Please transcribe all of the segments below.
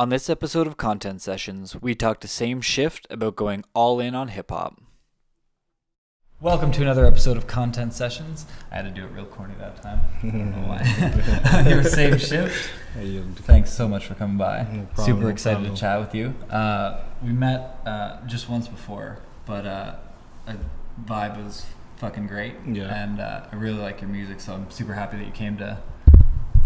On this episode of Content Sessions, we talk to Same Shift about going all in on hip hop. Welcome to another episode of Content Sessions. I had to do it real corny that time. I don't know why. You're Same Shift. Thanks so much for coming by. No problem, Super excited problem. to chat with you. Uh, we met uh, just once before, but uh, a vibe was fucking great. Yeah. And uh, I really like your music, so I'm super happy that you came to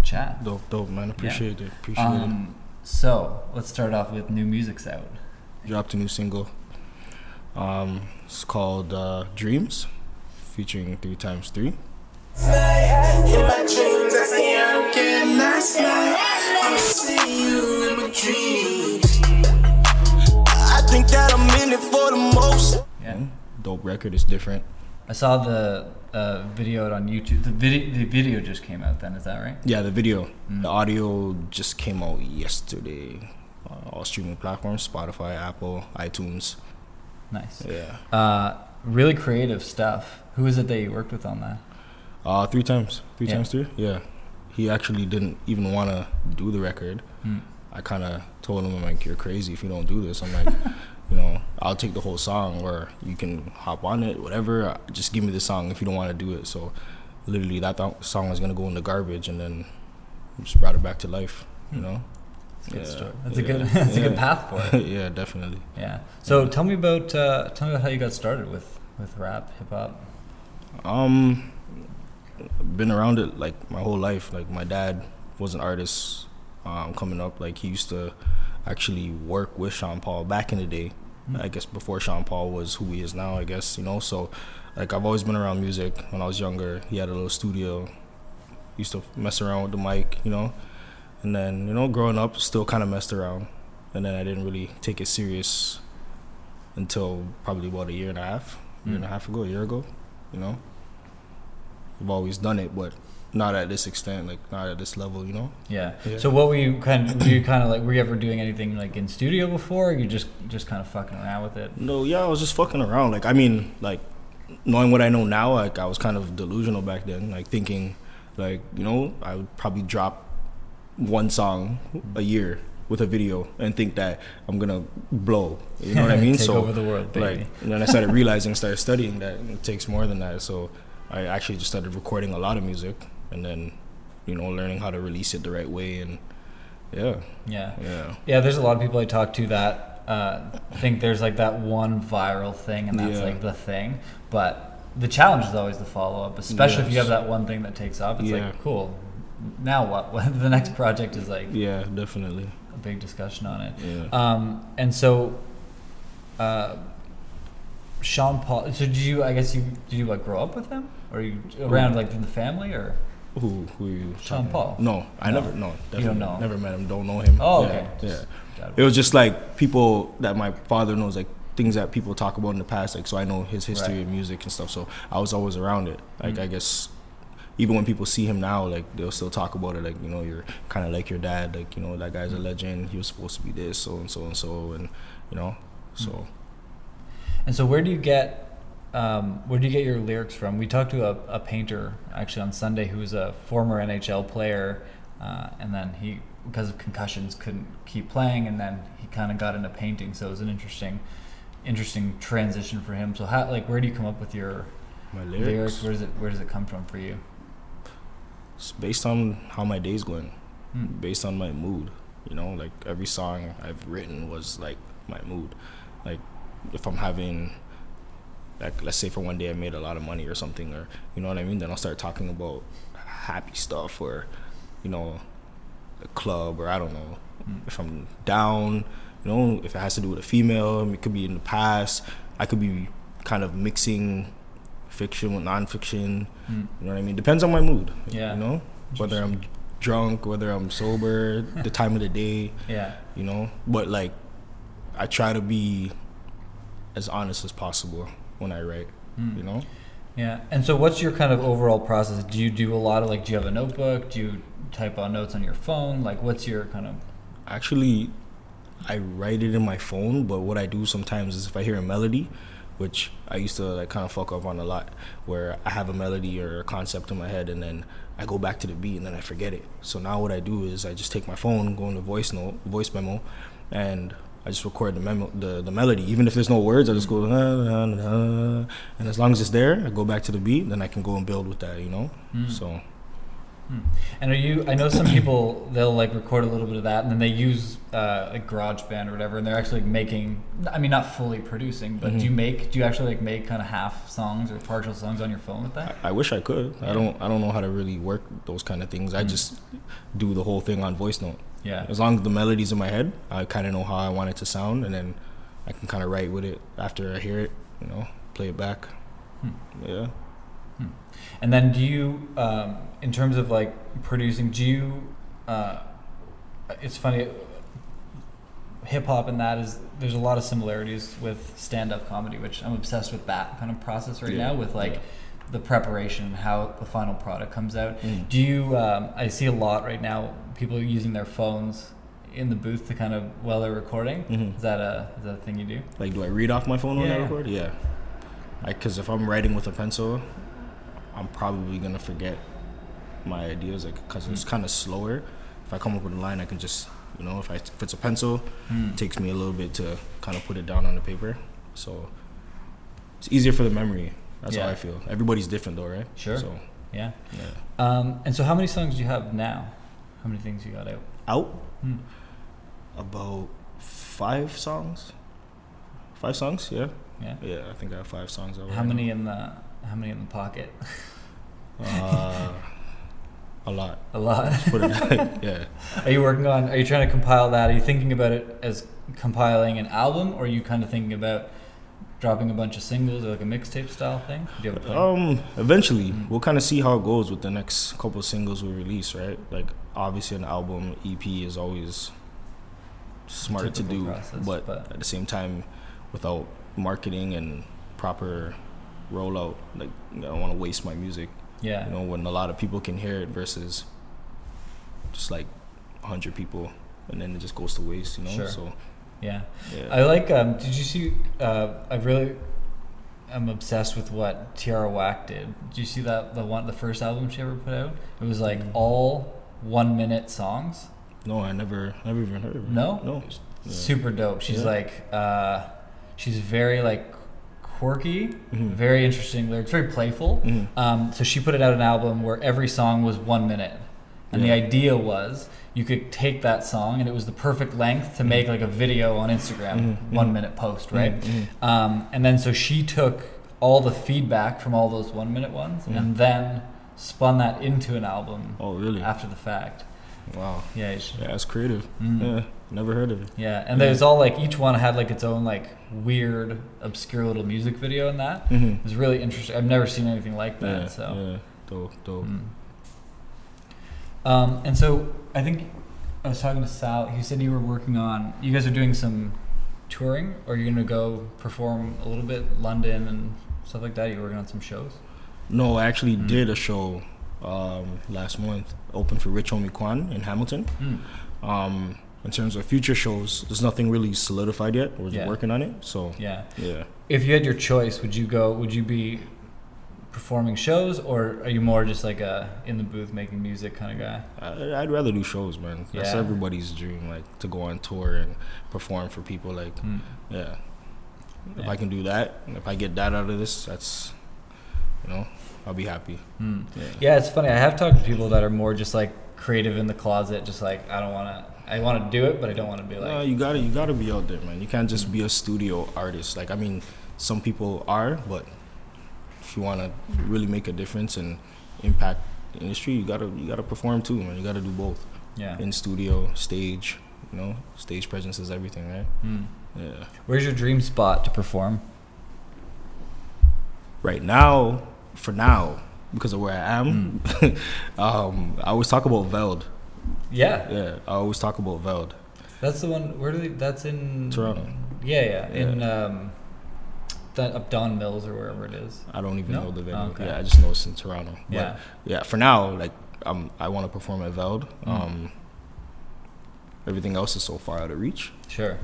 chat. Dope, dope, man. Appreciate it. Appreciate Um, so let's start off with new music's out. Dropped a new single. Um, it's called uh, Dreams, featuring three times three. In my dreams, I see I'm getting last night. I see you in my dreams. I think that I'm in it for the most. Yeah. Dope record. is different. I saw the uh, video on YouTube. The video, the video just came out. Then is that right? Yeah, the video, Mm. the audio just came out yesterday. Uh, all streaming platforms: Spotify, Apple, iTunes. Nice. Yeah. Uh, really creative stuff. Who is it that you worked with on that? Uh, three times, three Yeah. times three. Yeah, he actually didn't even want to do the record. Hmm. I kind of told him, I'm like, you're crazy if you don't do this. I'm like, you know, I'll take the whole song, or you can hop on it, whatever. Uh, Just give me the song if you don't want to do it. So, literally, that th- song was gonna go in the garbage, and then just brought it back to life. You know. Good Yeah, story. That's a good. That's a good path for it. yeah, definitely. Yeah. So tell me about uh, tell me about how you got started with with rap, hip hop. Um, been around it like my whole life. Like my dad was an artist. Um, coming up, like he used to actually work with Sean Paul back in the day. I guess before Sean Paul was who he is now. I guess you know. So, like I've always been around music. When I was younger, he had a little studio. Used to mess around with the mic, you know. And then you know, growing up, still kind of messed around. And then I didn't really take it serious until probably about a year and a half, year and a Mm. half ago, a year ago you know. I've always done it, but not at this extent, like not at this level, you know. Yeah. Yeah. So what were you kind of were you kind of like were you ever doing anything like in studio before? Or you just just kind of fucking around with it. No, yeah, I was just fucking around. Like, I mean, like knowing what I know now, like I was kind of delusional back then, like thinking, like you know, I would probably drop one song a year with a video and think that I'm gonna blow. You know what I mean? Take over the world, baby. like, and then I started realizing, started studying that it takes more than that. So I actually just started recording a lot of music, and then, you know, learning how to release it the right way, and yeah, Yeah. yeah, Yeah, there's a lot of people I talk to that uh, think there's like that one viral thing and that's Yeah. like the thing. But the challenge is always the follow up, especially if you have that one thing that takes off. It's Yeah. like, cool. Now what? What the next project is like yeah, definitely, a big discussion on it. yeah. Um, and so, uh, Sean Paul. So did you? I guess you did you like grow up with him, or you around like in the family, or? Who who are you? Sean talking Paul. No, I No. never no. You don't know. Never met him. Don't know him. Oh, Yeah, okay. Yeah. Just got It was just like people that my father knows, like things that people talk about in the past. Like so, I know his history Right. of music and stuff. So I was always around it. Like Mm. I guess even when people see him now, like they'll still talk about it. Like you know, you're kind of like your dad. Like you know, that guy's a Mm. legend. He was supposed to be this, so and so and so, and you know, so. Mm. And so, where do you get um, where do you get your lyrics from? We talked to a, a painter actually on Sunday who was a former NHL player, uh, and then he because of concussions couldn't keep playing, and then he kind of got into painting. So it was an interesting interesting transition for him. So how like where do you come up with your My lyrics? lyrics, Where does it where does it come from for you? it's based on how my day's going. Hmm. based on my mood. You know, like every song I've written was like my mood. Like if I'm having like let's say for one day I made a lot of money or something or you know what I mean, then I'll start talking about happy stuff or you know a club or I don't know. Mm. If I'm down, you know, if it has to do with a female, it could be in the past. I could be kind of mixing fiction with nonfiction. Mm. You know what I mean? Depends on my mood. Yeah. You know, whether I'm drunk, whether I'm sober, the time of the day. Yeah. You know, but like, I try to be as honest as possible when I write. Mm. You know, Yeah. And so, what's your kind of overall process? Do you do a lot of like? Do you have a notebook? Do you type on notes on your phone? Like, what's your kind of? actually, I write it in my phone. But what I do sometimes is if I hear a melody, which I used to like kind of fuck up on a lot, where I have a melody or a concept in my head and then I go back to the beat and then I forget it. So now what I do is I just take my phone, go into voice note, voice memo, and I just record the memo, the, the melody. Even if there's no words, I just go, "Na, na, na, na," and as long as it's there, I go back to the beat, then I can go and build with that, you know. Mm. So Hmm. And are you? I know some people they'll like record a little bit of that, and then they use uh, like GarageBand or whatever, and they're actually making. I mean, not fully producing, but do you Mhm. make? Do you actually like make kind of half songs or partial songs on your phone with that? I, I wish I could. Yeah. I don't. I don't know how to really work those kind of things. I Mm. just do the whole thing on voice note. Yeah. As long as the melody's in my head, I kind of know how I want it to sound, and then I can kind of write with it after I hear it. You know, play it back. Hmm. Yeah. And then do you, um, in terms of like producing, do you? Uh, it's funny. Hip hop and that is there's a lot of similarities with stand up comedy, which I'm obsessed with that kind of process right Yeah, now with like yeah. the preparation and how the final product comes out. Mm. Do you? Um, I see a lot right now. People using their phones in the booth to kind of while they're recording. Mhm. Is that a is that a thing you do? Like, do I read off my phone when Yeah, I record? Yeah. Like, cause if I'm writing with a pencil, I'm probably gonna forget my ideas. Like, cause it's Mm. kind of slower. If I come up with a line, I can just, you know, if I if it's a pencil, Mm. it takes me a little bit to kind of put it down on the paper. So it's easier for the memory. That's Yeah. how I feel. Everybody's different though, right? Sure. So Yeah. yeah. Um, and so, how many songs do you have now? How many things you got out? Out Hmm. about five songs. Five songs, yeah. Yeah. Yeah, I think I have five songs out. How right many in the How many in the pocket? Uh, a lot. a lot. Put it. yeah. Are you working on? Are you trying to compile that? Are you thinking about it as compiling an album, or are you kind of thinking about dropping a bunch of singles or like a mixtape style thing? Do you have a plan? Um, eventually, Mm. we'll kind of see how it goes with the next couple of singles we release, right? Like, obviously, an album EP is always smart to do, process, but, but- at the same time, without marketing and proper rollout, like, I don't want to waste my music. yeah. You know, when a lot of people can hear it versus just like hundred people, and then it just goes to waste. You know, Sure. so yeah. yeah. I like. Um, did you see? Uh, I really. I'm obsessed with what Tierra Whack did. Did you see that the one the first album she ever put out? It was like Mm. all one minute songs. no, I never, never even heard of it. No, no. Yeah. super dope. She's Yeah. like, uh, she's very like quirky, Mhm. very interesting lyrics, very playful. Mhm. Um, so she put it out an album where every song was one minute, and Yeah. the idea was you could take that song and it was the perfect length to make like a video on Instagram, Mhm, one mhm. minute post, right? Mhm, mhm. Um, and then so she took all the feedback from all those one minute ones and then spun that into an album Oh, really? after the fact. Wow. Yeah, Yeah, that's creative. Mm. Yeah, never heard of it. Yeah, and there's all like each one had like its own like weird, obscure little music video in that. Mm-hmm. It was really interesting. I've never seen anything like that. Yeah, so, yeah, dope, dope. Mm. um, and so I think I was talking to Sal. He said you were working on. You guys are doing some touring, or you're gonna go perform a little bit London and stuff like that. You're working on some shows. No, I actually Mm. did a show um, last month, open for Rich Homie Quan in Hamilton. Mm. Um, in terms of future shows, there's nothing really solidified yet. We're just Yeah. working on it. So Yeah. yeah, If you had your choice, would you go? Would you be performing shows, or are you more just like a in the booth making music kind of guy? I, I'd rather do shows, man. That's Yeah. everybody's dream, like to go on tour and perform for people. Like Mm. yeah, if I can do that, if I get that out of this, that's you know, I'll be happy. Mm. Yeah. Yeah, it's funny. I have talked to people that are more just like creative in the closet, just like I don't want to. I want to do it, but I don't want to be No, like. you gotta you gotta be out there, man. You can't just be a studio artist. Like I mean, some people are, but if you wanna really make a difference and impact the industry, you gotta you gotta perform too, man. You gotta do both. yeah. In studio, stage, you know, stage presence is everything, right? Mm. Yeah. Where's your dream spot to perform? Right now, for now, because of where I am, um, I always talk about Veld. Yeah, Yeah, I always talk about Veld. that's the one. Where do they? That's in Toronto. Yeah, yeah, in um, that up Don Mills or wherever it is. I don't even No? know the venue. Oh, okay. Yeah, I just know it's in Toronto. But Yeah. yeah, for now, like um, I want to perform at Veld. Mm. Um, everything else is so far out of reach. Sure.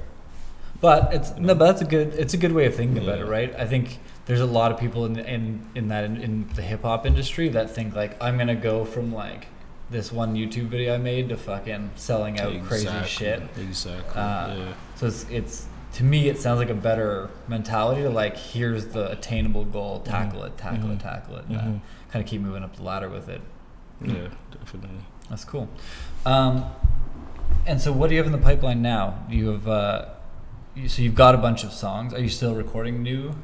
But it's no, but that's a good. It's a good way of thinking about it, right? I think there's a lot of people in in in that in, in the hip hop industry that think like I'm gonna go from like this one YouTube video I made to fucking selling out crazy shit. Exactly. Uh, yeah. So it's it's to me it sounds like a better mentality to like here's the attainable goal, tackle it, tackle Mhm. it, tackle it, and Mhm. kind of keep moving up the ladder with it. Yeah, definitely. That's cool. Um, and so, what do you have in the pipeline now? You have uh, you, so you've got a bunch of songs. Are you still recording new?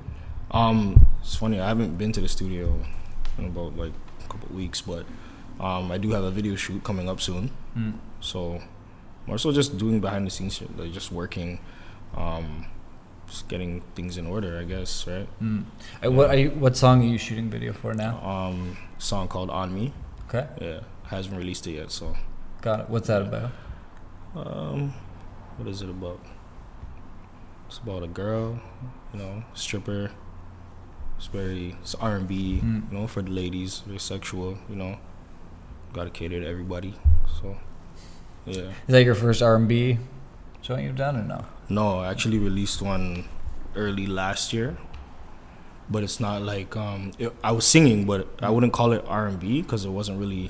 Um, it's funny. I haven't been to the studio in about like a couple weeks, but um, I do have a video shoot coming up soon. Mm. So more so just doing behind the scenes shit, like just working, um, just getting things in order, I guess, right? Mm. Uh, what are you, What song are you shooting video for now? Um, song called "On Me." Okay, Yeah, hasn't released it yet. So, got it. What's that about? um, what is it about? It's about a girl, you know, stripper. It's very it's R and B, Mm. you know, for the ladies. Very sexual, you know. Got to cater to everybody. So, yeah. Is that your first R and B joint you've done or no? No, I actually released one early last year, but it's not like um. It, I was singing, but I wouldn't call it R and B because it wasn't really.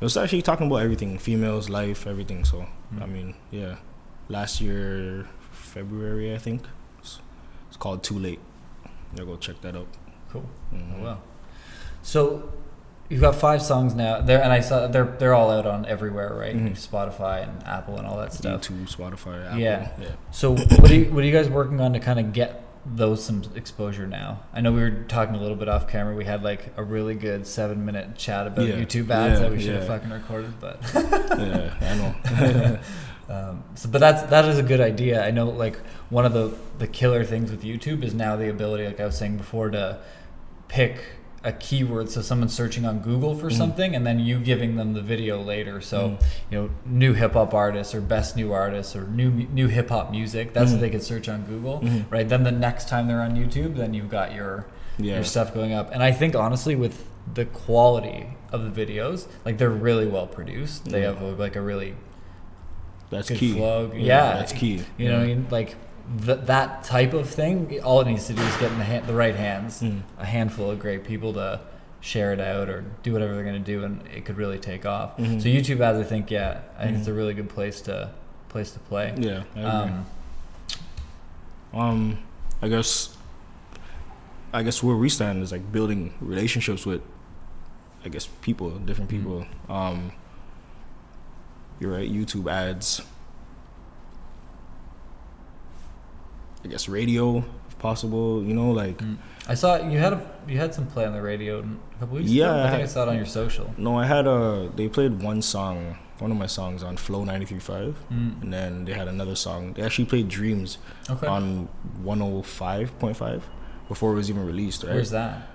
It was actually talking about everything, females, life, everything. So Mm. I mean, yeah, last year February I think. It's, it's called Too Late. Yeah, go check that out. Cool. Mhm. Oh, wow. So you've got five songs now. There, and I saw they're they're all out on everywhere, right? Mhm. Spotify and Apple and all that stuff. YouTube, Spotify, Apple. Yeah. yeah. So what are you, what are you guys working on to kind of get those some exposure now? I know we were talking a little bit off camera. We had like a really good seven minute chat about Yeah. YouTube ads Yeah, that we should have fucking recorded, but yeah, I know. um, so but that's that is a good idea. I know like one of the the killer things with YouTube is now the ability, like I was saying before, to pick a keyword. So someone's searching on Google for Mhm. something, and then you giving them the video later. So Mhm. you know, new hip hop artists or best new artists or new new hip hop music. That's what Mhm. they could search on Google, Mhm. right? Then the next time they're on YouTube, then you've got your yeah. your stuff going up. And I think honestly, with the quality of the videos, like they're really well produced. They have a, like a really That's good key. flow. Yeah, that's key. You know what I mean? Like th- that type of thing. All it needs to do is get in the, hand, the right hands, Mm. a handful of great people to share it out or do whatever they're going to do, and it could really take off. Mhm. So YouTube ads, I think, yeah, I think it's Mhm. a really good place to place to play. Yeah, I. Um, Um, I guess, I guess where we stand is like building relationships with, I guess people, different Mhm. people. Um, you're right. YouTube ads. I guess radio, if possible. You know, like mm. I saw you had a you had some play on the radio a couple weeks Yeah, ago. I I think I saw it on your social. no, I had a. They played one song, one of my songs on Flow 93.5, Mm. and then they had another song. They actually played Dreams Okay. on 105.5 before it was even released. Right? Where's that?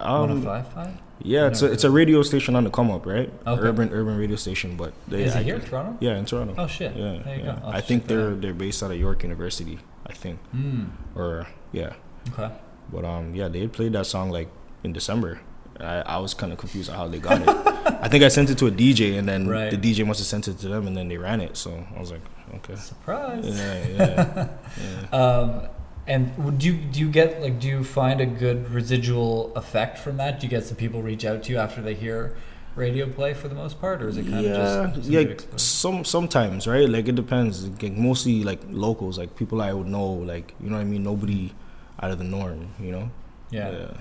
Um, One oh five five. Yeah, it's a, it's a radio station on the come up, right? Okay. Urban urban radio station, but they Is I- it here, in Toronto? Yeah, in Toronto. Oh shit. yeah, There you yeah. go. I'll I think they're they're based out of York University. I think, Mm. or yeah, Okay. but um, yeah, they played that song like in December. I, I was kind of confused on how they got it. I think I sent it to a DJ, and then Right. the DJ must have sent it to them, and then they ran it. So I was like, okay, Surprise. yeah, yeah, yeah. Um, and would you do you get like do you find a good residual effect from that? Do you get some people reach out to you after they hear radio play for the most part, or is it kind yeah, of just yeah. Some sometimes, right? Like it depends. Like, mostly like locals, like people I would know, like you know what I mean. Nobody out of the norm, you know. yeah.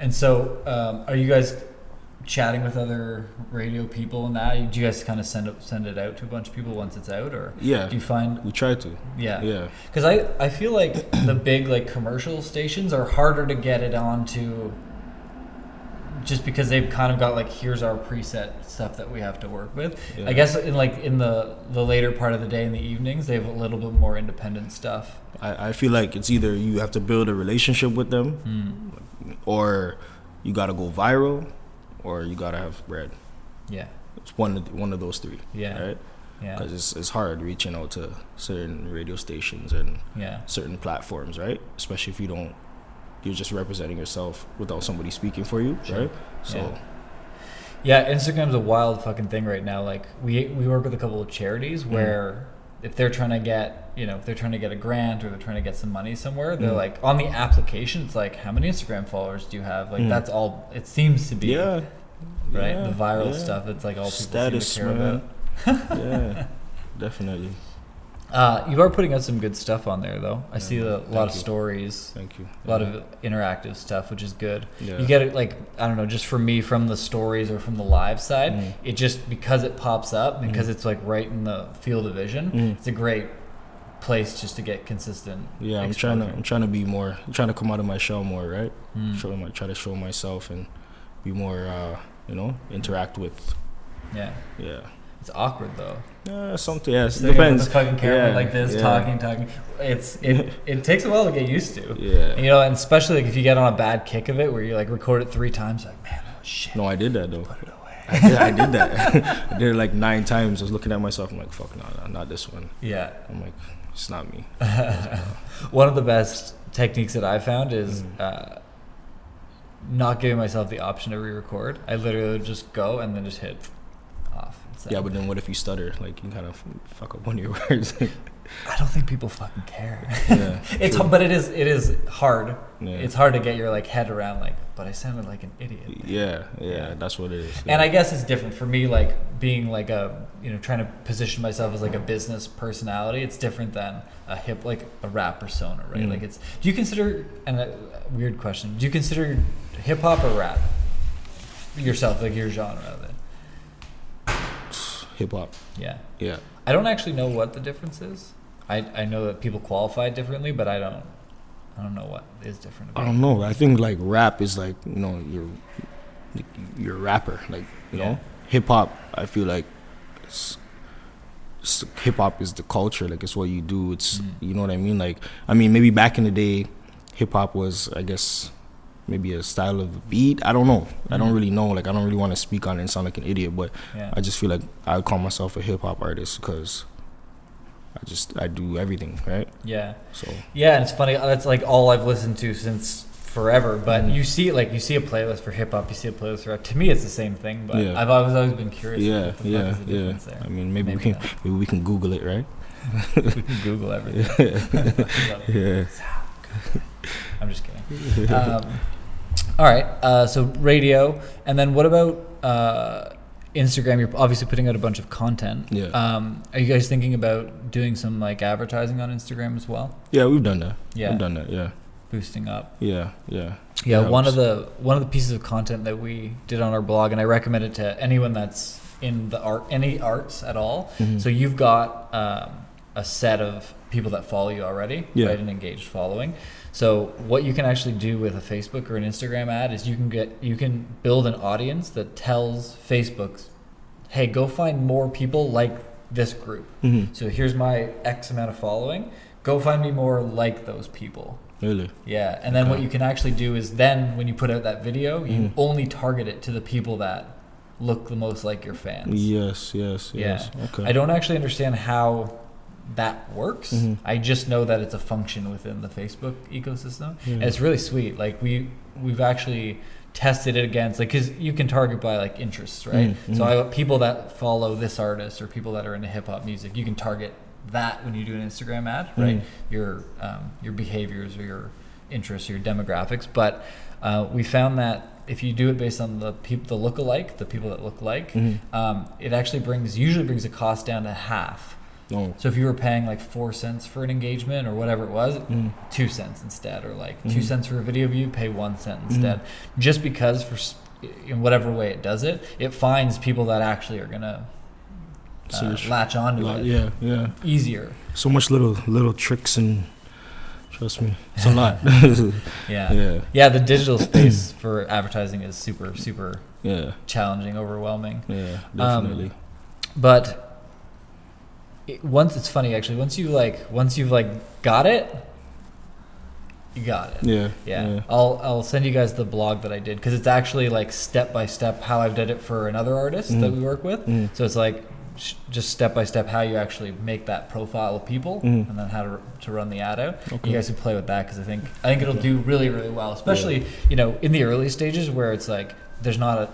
And so, um, are you guys chatting with other radio people and that? Do you guys kind of send it send it out to a bunch of people once it's out, or Yeah, do you find we try to. yeah? Yeah, Because I, I feel like the big like commercial stations are harder to get it onto just because they've kind of got like here's our preset stuff that we have to work with. Yeah. I guess in like in the the later part of the day in the evenings they have a little bit more independent stuff. I, I feel like it's either you have to build a relationship with them, Hmm. or you gotta go viral, or you gotta have bread. Yeah. It's one of the, one of those three, Yeah. right? Yeah. Because it's it's hard reaching out to certain radio stations and Yeah. certain platforms, right? Especially if you don't, you're just representing yourself without somebody speaking for you, Sure. right? So Yeah. Yeah, Instagram's a wild fucking thing right now. Like we we work with a couple of charities Mm. where if they're trying to get you know if they're trying to get a grant or they're trying to get some money somewhere, they're Mm. like on the application. It's like how many Instagram followers do you have? Like Mm. that's all it seems to be. Yeah. Right, Yeah, the viral yeah. stuff. It's like all people Status, seem to care man. about. yeah, definitely. Uh, you are putting out some good stuff on there, though. I Yeah, see a lot of you. stories, Thank you. a lot Yeah. of interactive stuff, which is good. Yeah. You get it, like I don't know, just for me from the stories or from the live side, Mm. it just because it pops up because it's like right in the field of vision. Mm. It's a great place just to get consistent. Yeah, I'm trying to. I'm trying to be more I'm trying to come out of my shell more, right? Mm. Show my try to show myself and be more uh, you know, interact with Yeah, yeah. It's awkward though. Yeah, something yeah, it with depends. the fucking camera Yeah, like this, yeah. talking, talking. It's it. it takes a while to get used to. Yeah. You know, and especially like if you get on a bad kick of it, where you like record it three times, like man, oh shit, No, I did that though. put it away. I did, I did that. I did it like nine times. I was looking at myself. I'm like, fuck, no, no, not this one. Yeah. I'm like, it's not me. One of the best techniques that I found is Mm. uh, not giving myself the option to re-record. I literally just go and then just hit off. And send. Yeah, but then what if you stutter? Like, you kind of fuck up one of your words. I don't think people fucking care. yeah. it's true. but it is it is hard. Yeah. It's hard to get your like head around like, but I sounded like an idiot. Yeah, yeah, Yeah. that's what it is. And I guess it's different for me, like being like a you know trying to position myself as like a business personality. It's different than a hip like a rap persona, right? Mm. Like it's. Do you consider and a weird question? Do you consider hip hop or rap yourself, like your genre of it? Hip hop. Yeah, Yeah. I don't actually know what the difference is. I I know that people qualify differently, but I don't. I don't know what is different about. I don't know. I think like rap is like you know you're you're a rapper. Like you Yeah. know, hip hop. I feel like hip hop is the culture. Like it's what you do. It's Mm. you know what I mean. Like I mean maybe back in the day, hip hop was I guess maybe a style of beat. I don't know. I don't Mhm. really know. Like I don't really want to speak on it and sound like an idiot, but Yeah. I just feel like I call myself a hip hop artist because I just I do everything right. yeah. So Yeah, and it's funny. That's like all I've listened to since forever. But Mhm. you see, like you see a playlist for hip hop, you see a playlist for rap. To me, it's the same thing. But Yeah. I've always always been curious. yeah, the yeah, the yeah. there. I mean maybe, Maybe we not. can maybe we can Google it, right? we can Google everything. yeah. I'm just kidding. Um, all right. Uh, so radio, and then what about uh, Instagram? You're obviously putting out a bunch of content. Yeah. Um, are you guys thinking about doing some like advertising on Instagram as well? Yeah, we've done that. Yeah. We've done that. Yeah. Boosting up. Yeah. Yeah. Yeah, one of the one of the pieces of content that we did on our blog, and I recommend it to anyone that's in the art, any arts at all. Mhm. So you've got um, a set of people that follow you already, Yeah. right? An engaged following. So what you can actually do with a Facebook or an Instagram ad is you can get you can build an audience that tells Facebook, "Hey, go find more people like this group." Mhm. So here's my X amount of following. Go find me more like those people. Really. Yeah, and then what you can actually do is then when you put out that video, you Mhm. only target it to the people that look the most like your fans. Yes. Yes. Yes. Okay. I don't actually understand how that works. Mhm. I just know that it's a function within the Facebook ecosystem, Yeah. and it's really sweet. Like we we've actually tested it against like because you can target by like interests, right? Mhm, So. I people that follow this artist or people that are into hip hop music, you can target that when you do an Instagram ad, right? Mhm. Your um, your behaviors or your interests or your demographics. But uh, we found that if you do it based on the people, the look alike, the people that look like, Mhm. um, it actually brings usually brings the cost down to half. No. So if you were paying like four cents for an engagement or whatever it was, Mhm. two cents instead, or like two Mhm. cents for a video view, pay one cent Mhm. instead. Just because for in whatever way it does it, it finds people that actually are gonna uh, latch onto Lot- it Yeah. Yeah. easier. So much little little tricks and trust me, it's a lot. Yeah. yeah. Yeah, the digital space for advertising is super, super Yeah. challenging, overwhelming. Yeah. Um, Definitely. But it, once it's funny actually, once you like, once you've like got it, you got it. yeah. Yeah. I'll I'll send you guys the blog that I did because it's actually like step by step how I've done it for another artist that Mhm. we work with. Mhm. So it's like sh- just step by step how you actually make that profile of people Mhm. and then how to, to run the ad out. Okay. You guys can play with that because I think I think it'll Okay. do really really well, especially you know in the early stages where it's like there's not a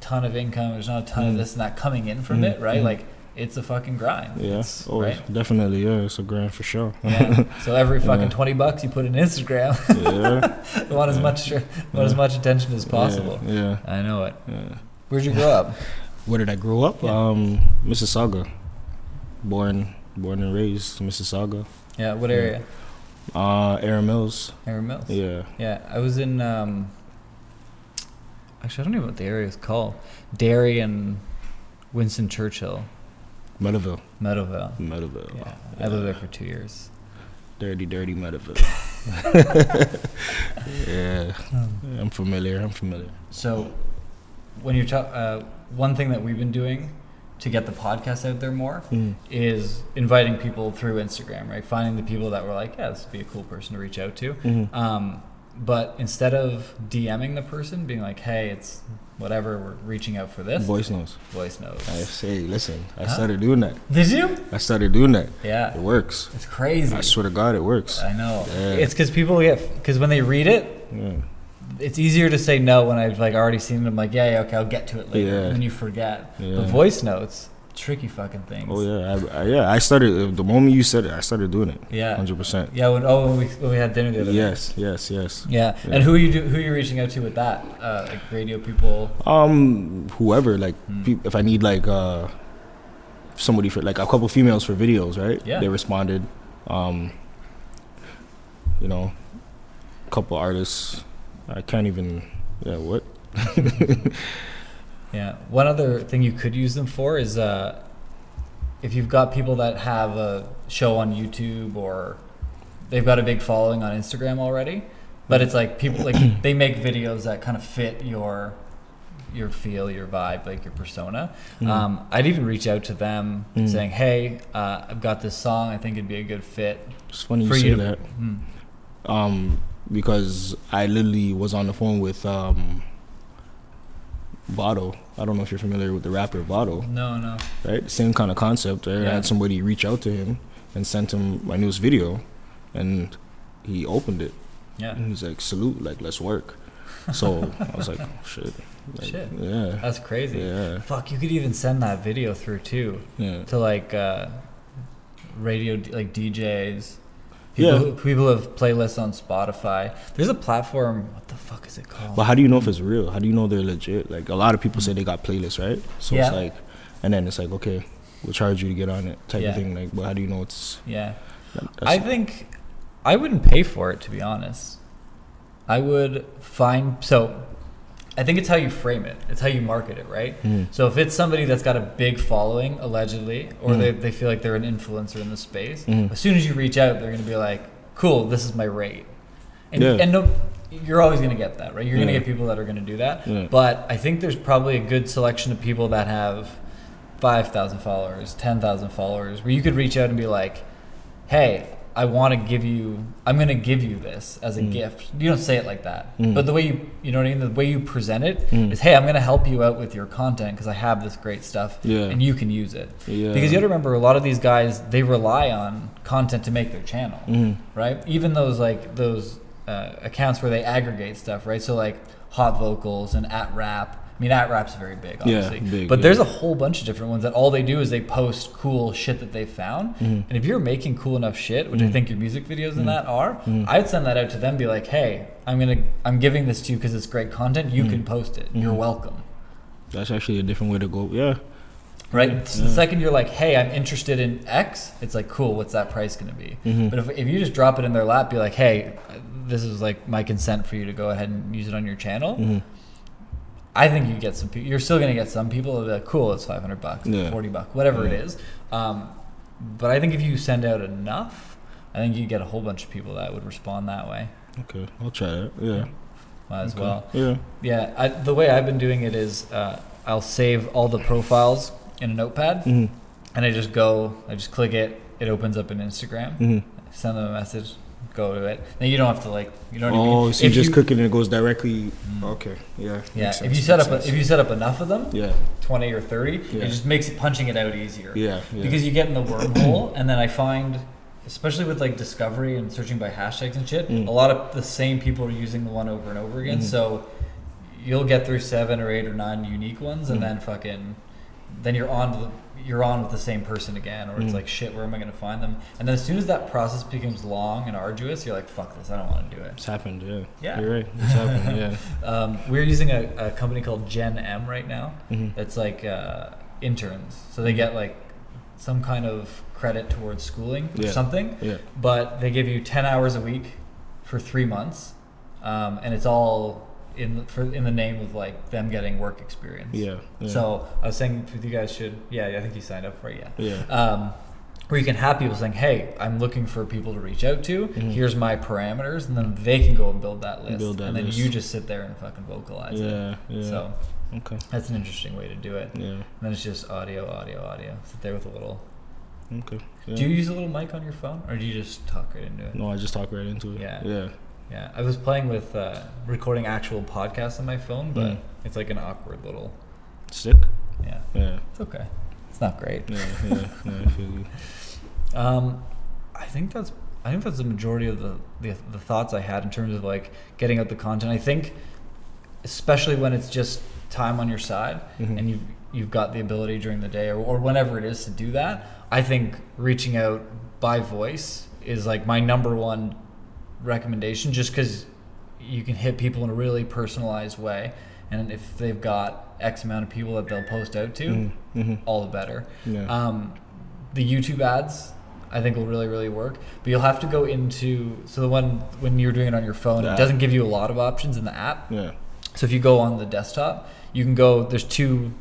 ton of income, there's not a ton of Mhm. this and that coming in from Mhm. it, right? Mhm. Like it's a fucking grind. Yeah. Oh, right? definitely. Yeah, it's a grand for sure. yeah. So every fucking Yeah. twenty bucks you put in Instagram, yeah. you want as Yeah. much want as much attention as possible. Yeah. I know it. yeah. Where'd you grow up? Where did I grow up? Yeah. Um, Mississauga. Born, born and raised Mississauga. Yeah, what Yeah. area? Uh, Erin Mills. Erin Mills. Yeah. Yeah, I was in. Um, actually, I don't even know what the area is called. Derry and Winston Churchill, Meadowvale. Meadowvale. Meadowvale. Yeah, I lived there for two years. Dirty, dirty Meadowvale. yeah. I'm familiar. I'm familiar. So, when you talk, uh, one thing that we've been doing to get the podcast out there more Mm. is inviting people through Instagram, right? Finding the people that were like, yeah, this would be a cool person to reach out to. Mhm. Um, but instead of DMing the person, being like, hey, it's whatever, we're reaching out for this, Voice notes. voice notes. I say, listen, I Huh? started doing that. Did you? I started doing that. Yeah. It works. It's crazy. I swear to God, it works. I know. Yeah. It's because people get because when they read it, Yeah. it's easier to say no when I've like already seen it. I'm like, yeah, yeah, okay, I'll get to it later, Yeah. and then you forget. Yeah. But voice notes, tricky fucking things. Oh yeah, I, I, yeah. I started the moment you said it. I started doing it. Yeah. hundred percent. Yeah. When oh, when we, when we had dinner the other Yes, yes, yes. day. Yeah. Yeah. And who are you do, who are you reaching out to with that? Uh, like radio people. Um, whoever like, Hmm. peop if I need like uh, somebody for like a couple females for videos, right? Yeah. They responded. Um, you know, a couple artists. I can't even. Yeah, what? Yeah. One other thing you could use them for is uh, if you've got people that have a show on YouTube or they've got a big following on Instagram already, but it's like people like they make videos that kind of fit your your feel, your vibe, like your persona. Mhm. Um, I'd even reach out to them Mhm. saying, "Hey, uh, I've got this song. I think it'd be a good fit It's funny for you say you." that. Hmm. um, because I literally was on the phone with um, Vado. I don't know if you're familiar with the rapper Vado, No, no. right? Same kind of concept. Right? I had somebody reach out to him and sent him my newest video, and he opened it. Yeah, And he's like, "Salute, like let's work." So I was like, oh, "Shit, like, Shit. yeah, that's crazy. yeah, Fuck, you could even send that video through too. yeah." to like uh, radio like DJs. People, Yeah. who, people have playlists on Spotify. There's a platform. What the fuck is it called? But how do you know if it's real? How do you know they're legit? Like a lot of people say they got playlists, right? So Yeah. it's like, and then it's like, okay, we'll charge you to get on it, type Yeah. of thing. Like, but how do you know it's? yeah, I think I wouldn't pay for it to be honest. I would find so. I think it's how you frame it. It's how you market it, right? Mm. So if it's somebody that's got a big following, allegedly, or Mhm. they, they feel like they're an influencer in the space, Mhm. as soon as you reach out, they're going to be like, "Cool, this is my rate," and Yeah. and no, you're always going to get that, right? You're going to get people that are going to do that, Yeah. but I think there's probably a good selection of people that have five thousand followers, ten thousand followers, where you could reach out and be like, "Hey." I want to give you. I'm going to give you this as a Mm. gift. You don't say it like that, Mm. but the way you, you know what I mean. The way you present it Mm. is, "Hey, I'm going to help you out with your content because I have this great stuff, Yeah. and you can use it." Yeah. Because you got to remember, a lot of these guys they rely on content to make their channel, Mhm. right? Even those like those uh, accounts where they aggregate stuff, right? So like Hot Vocals and At Rap. I mean, At Rap's very big, obviously. Yeah, big, but yeah. there's a whole bunch of different ones that all they do is they post cool shit that they found. Mhm. And if you're making cool enough shit, which I Mhm. think your music videos and that are, Mhm. I'd send that out to them. Be like, hey, I'm gonna, I'm giving this to you because it's great content. You Mhm. can post it. You're Mhm. welcome. That's actually a different way to go. Yeah. Right. So the second you're like, hey, I'm interested in X, it's like, cool. What's that price going to be? But if, if you just drop it in their lap, be like, hey, this is like my consent for you to go ahead and use it on your channel. I think you get some. You're still going to get some people that be like, cool, it's 500 bucks, Yeah. 40 bucks, whatever it Yeah. is. Um, but I think if you send out enough, I think you get a whole bunch of people that would respond that way. Okay, I'll try that. Yeah. Might as Okay. well. Yeah. Yeah. I, the way I've been doing it is uh, I'll save all the profiles in a notepad. Mhm. and I just go, I just click it, it opens up in Instagram, Mhm. send them a message, go to it. Then you don't have to like, you know what I mean? Oh, so you just click it and it goes directly. Mm. Okay. Yeah. Yeah, if you set up a, if you set up enough of them, Yeah. twenty or thirty, Yeah. it just makes it punching it out easier. Yeah. yeah. Because you get in the wormhole, and then I find, especially with like discovery and searching by hashtags and shit, Mm. a lot of the same people are using the one over and over again. Mhm. So you'll get through seven or eight or nine unique ones, and Mm. then fucking then you're on to the, you're on with the same person again, or it's Mm. like shit. Where am I going to find them? And then as soon as that process becomes long and arduous, you're like, fuck this, I don't want to do it. It's happened. Yeah. Yeah. You're right. It's happened. Yeah. Um, we're using a, a company called Gen M right now. Mhm. That's like uh, interns, so they get like some kind of credit towards schooling or Yeah. something. Yeah. But they give you ten hours a week for three months, um, and it's all in for in the name of like them getting work experience. Yeah. yeah. So I was saying, you guys should, yeah, I think you signed up for it, yeah. Yeah. Um, where you can have people saying, "Hey, I'm looking for people to reach out to. Mhm. Here's my parameters," and then they can go and build that list, Build that and then list. you just sit there and fucking vocalize it. Yeah. Yeah. So okay. that's an interesting way to do it. Yeah. And then it's just audio, audio, audio. Sit there with a little. Okay. Yeah. Do you use a little mic on your phone, or do you just talk right into it? No, I just talk right into it. Yeah. Yeah. Yeah, I was playing with uh, recording actual podcasts on my phone, but Mm. it's like an awkward little. stick. Yeah, Yeah. it's okay. It's not great. Yeah. Yeah. yeah I feel you. Um, I think that's I think that's the majority of the, the the thoughts I had in terms of like getting out the content. I think, especially when it's just time on your side Mhm. and you've you've got the ability during the day or, or whenever it is to do that. I think reaching out by voice is like my number one recommendation, just because you can hit people in a really personalized way, and if they've got X amount of people that they'll post out to, Mhm. Mhm. all the better. Yeah. Um, the YouTube ads, I think, will really, really work. But you'll have to go into so the one when you're doing it on your phone, The it app. doesn't give you a lot of options in the app. Yeah. So if you go on the desktop, you can go. There's two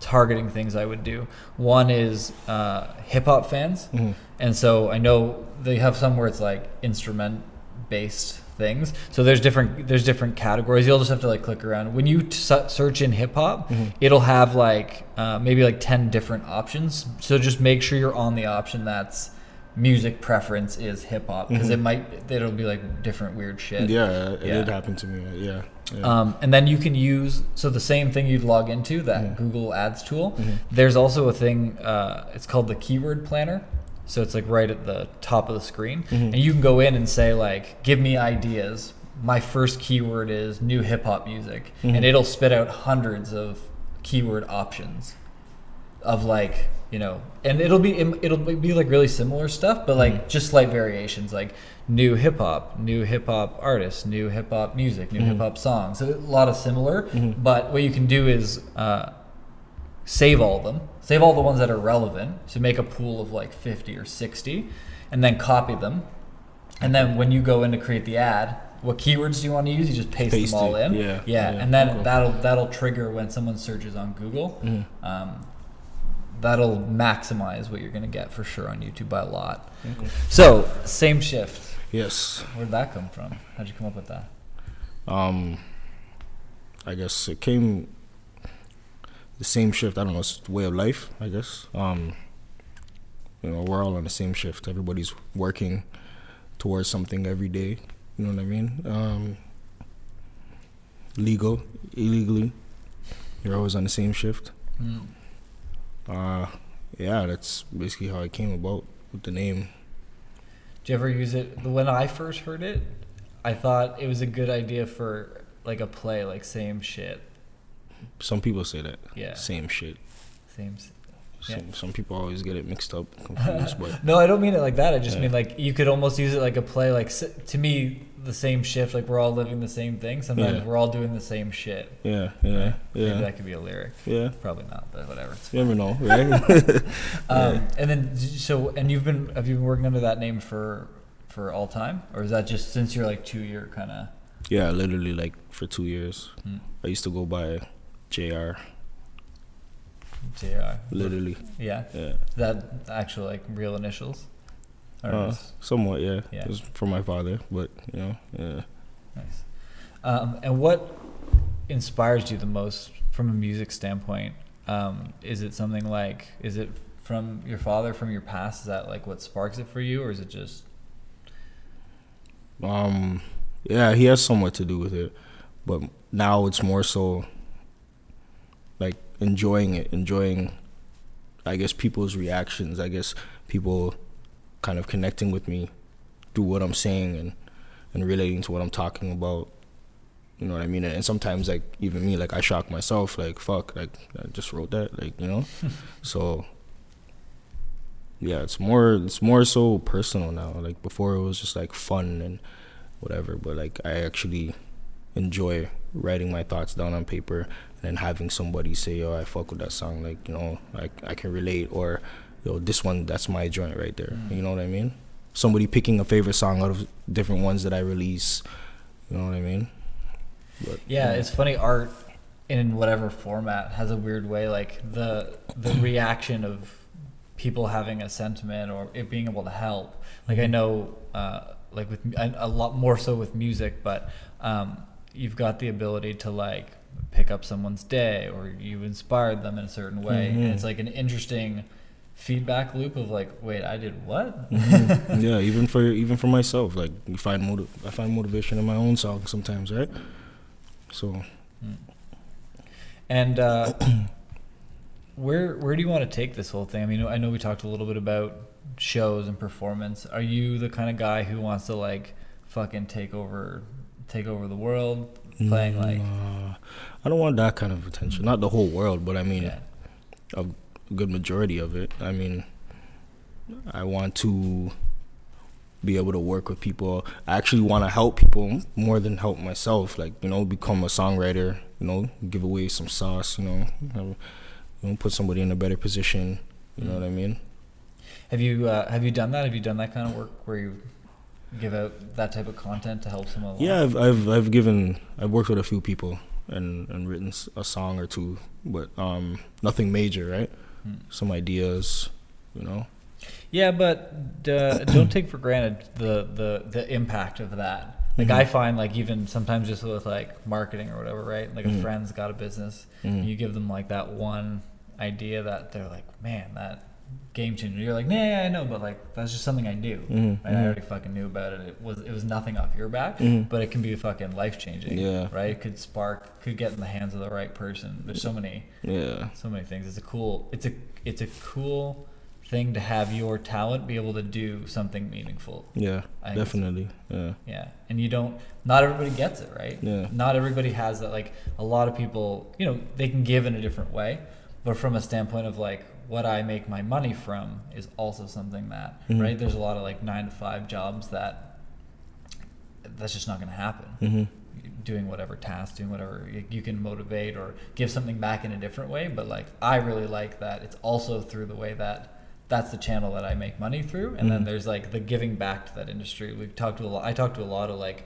targeting things I would do. One is uh, hip hop fans, Mhm. and so I know they have some where it's like instrument based things. So there's different there's different categories. You'll just have to like click around. When you t- search in hip hop, Mhm. it'll have like uh, maybe like ten different options. So just make sure you're on the option that's music preference is hip hop because Mhm. it might it'll be like different weird shit. Yeah. It Yeah. did happen to me. Yeah. yeah. Um, and then you can use so the same thing you'd log into that Mhm. Google Ads tool. Mhm. There's also a thing. Uh, it's called the keyword planner. So it's like right at the top of the screen, Mhm. and you can go in and say like, "Give me ideas." My first keyword is new hip hop music, Mhm. and it'll spit out hundreds of keyword options of like you know, and it'll be it'll be like really similar stuff, but like Mhm. just slight variations, like new hip hop, new hip hop artists, new hip hop music, new Mhm. hip hop songs. So a lot of similar, Mhm. but what you can do is uh, save all of them, save all the ones that are relevant. So make a pool of like fifty or sixty, and then copy them. And then when you go in to create the ad, what keywords do you want to use? You just paste, Paste them all it. in. Yeah, yeah, yeah, and then okay. that'll that'll trigger when someone searches on Google. Mhm. Um, that'll maximize what you're going to get for sure on YouTube by a lot. Okay. So, same shift. Yes. where'd that come from? How'd you come up with that? Um, I guess it came the same shift. I don't know. It's the way of life. I guess. Um, you know, we're all on the same shift. Everybody's working towards something every day. You know what I mean? Um, legal, illegally, you're always on the same shift. Mm. Uh, yeah, that's basically how it came about with the name. Did you ever use it? When I first heard it, I thought it was a good idea for like a play, like same shit. Some people say that. Yeah. Same shit. Same. Yeah. Some, some people always get it mixed up, confused, but No, I don't mean it like that. I just Yeah. mean like you could almost use it like a play. Like to me, the same shift. Like we're all living the same thing. Sometimes Yeah. we're all doing the same shit. yeah, yeah, right? Maybe yeah, that could be a lyric. yeah. Probably not, but whatever. You never know, right? Um, and then so and you've been have you been working under that name for for all time, or is that just since you're like two year kind of? yeah, literally like for two years. Hmm. I used to go by JR, JR. literally. Yeah. Yeah, that actual like real initials? Or uh, somewhat. Yeah, Yeah. it was for my father, but you know, yeah. nice. Um, and what inspires you the most from a music standpoint? Um, is it something like is it from your father, from your past? Is that like what sparks it for you, or is it just Um, yeah, he has somewhat to do with it, but now it's more so enjoying it, enjoying, I guess, people's reactions. I guess people kind of connecting with me through what I'm saying and and relating to what I'm talking about. You know what I mean? And sometimes like even me, like I shock myself, like fuck, like I just wrote that, like you know. so yeah, it's more it's more so personal now. Like before, it was just like fun and whatever, but like I actually enjoy writing my thoughts down on paper then having somebody say, "Yo, I fuck with that song," like you know, like I can relate, or yo, this one that's my joint right there. Mm. You know what I mean? Somebody picking a favorite song out of different ones that I release. You know what I mean? But, Yeah, it's funny. Art in whatever format has a weird way. Like the the reaction of people having a sentiment or it being able to help. Like I know, uh, like with a a lot more so with music, but um, you've got the ability to like pick up someone's day or you inspired them in a certain way, and Mhm. it's like an interesting feedback loop of like, wait, I did what? Mhm. yeah, even for even for myself, like you find motiv- I find motivation in my own song sometimes, right? So And uh, where where do you want to take this whole thing? I mean, I know we talked a little bit about shows and performance. Are you the kind of guy who wants to like fucking take over take over the world, playing like uh, I don't want that kind of attention. Not the whole world, but I mean yeah, a good majority of it. I mean, I want to be able to work with people. I actually want to help people more than help myself. Like you know, become a songwriter. You know, give away some sauce. You know, you know, put somebody in a better position. You know what I mean? have you uh, have you done that? Have you done that kind of work where you give out that type of content to help someone? Yeah, I've I've I've given I've worked with a few people and and written a song or two, but um nothing major, right? Hmm. Some ideas, you know. Yeah, but uh, don't take for granted the, the, the impact of that. Like Mhm. I find, like even sometimes just with like marketing or whatever, right? Like a Mhm. friend's got a business, Mhm. you give them like that one idea that they're like, man, that game changer. You're like, nah, yeah, I know, but like that's just something I do. Mhm, And I mhm. already fucking knew about it. It was it was nothing off your back, Mhm. but it can be fucking life changing. Yeah. Right? It could spark, could get in the hands of the right person. There's so many Yeah. so many things. It's a cool. It's a it's a cool thing to have your talent be able to do something meaningful. Yeah. I think it's- definitely. Yeah. Yeah, and you don't. Not everybody gets it, right? Yeah. Not everybody has that. Like a lot of people, you know, they can give in a different way, but from a standpoint of like what I make my money from is also something that Mhm. right. There's a lot of like nine to five jobs that that's just not going to happen Mhm. doing whatever task, doing whatever you, can motivate or give something back in a different way. But like, I really like that it's also through the way that that's the channel that I make money through. And then Mhm. there's like the giving back to that industry. We've talked to a lot. I talked to a lot of like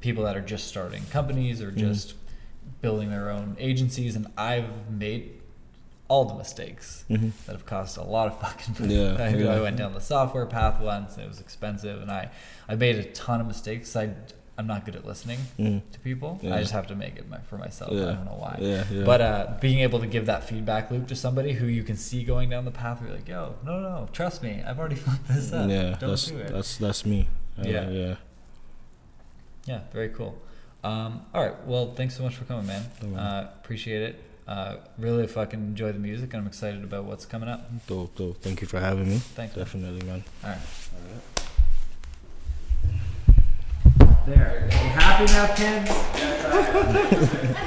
people that are just starting companies or Mhm. just building their own agencies, and I've made all the mistakes Mhm. that have cost a lot of fucking money. Yeah, I, yeah. I went down the software path once, and it was expensive, and I I made a ton of mistakes. I I'm not good at listening Mhm. to people. Yeah. I just have to make it my, for myself. I don't know why. Yeah, yeah. But uh, being able to give that feedback loop to somebody who you can see going down the path, where you're like, "Yo, no, no, no, trust me. I've already fucked this up. yeah, don't that's do it." that's that's me. Uh, Yeah. Yeah. Yeah, very cool. Um, all right. Well, thanks so much for coming, man. Uh, appreciate it. Uh, really fucking enjoy the music, and I'm excited about what's coming up. Dope, dope. Thank you for having me. Thanks. man. Definitely, man. All right. There. You happy now, kids?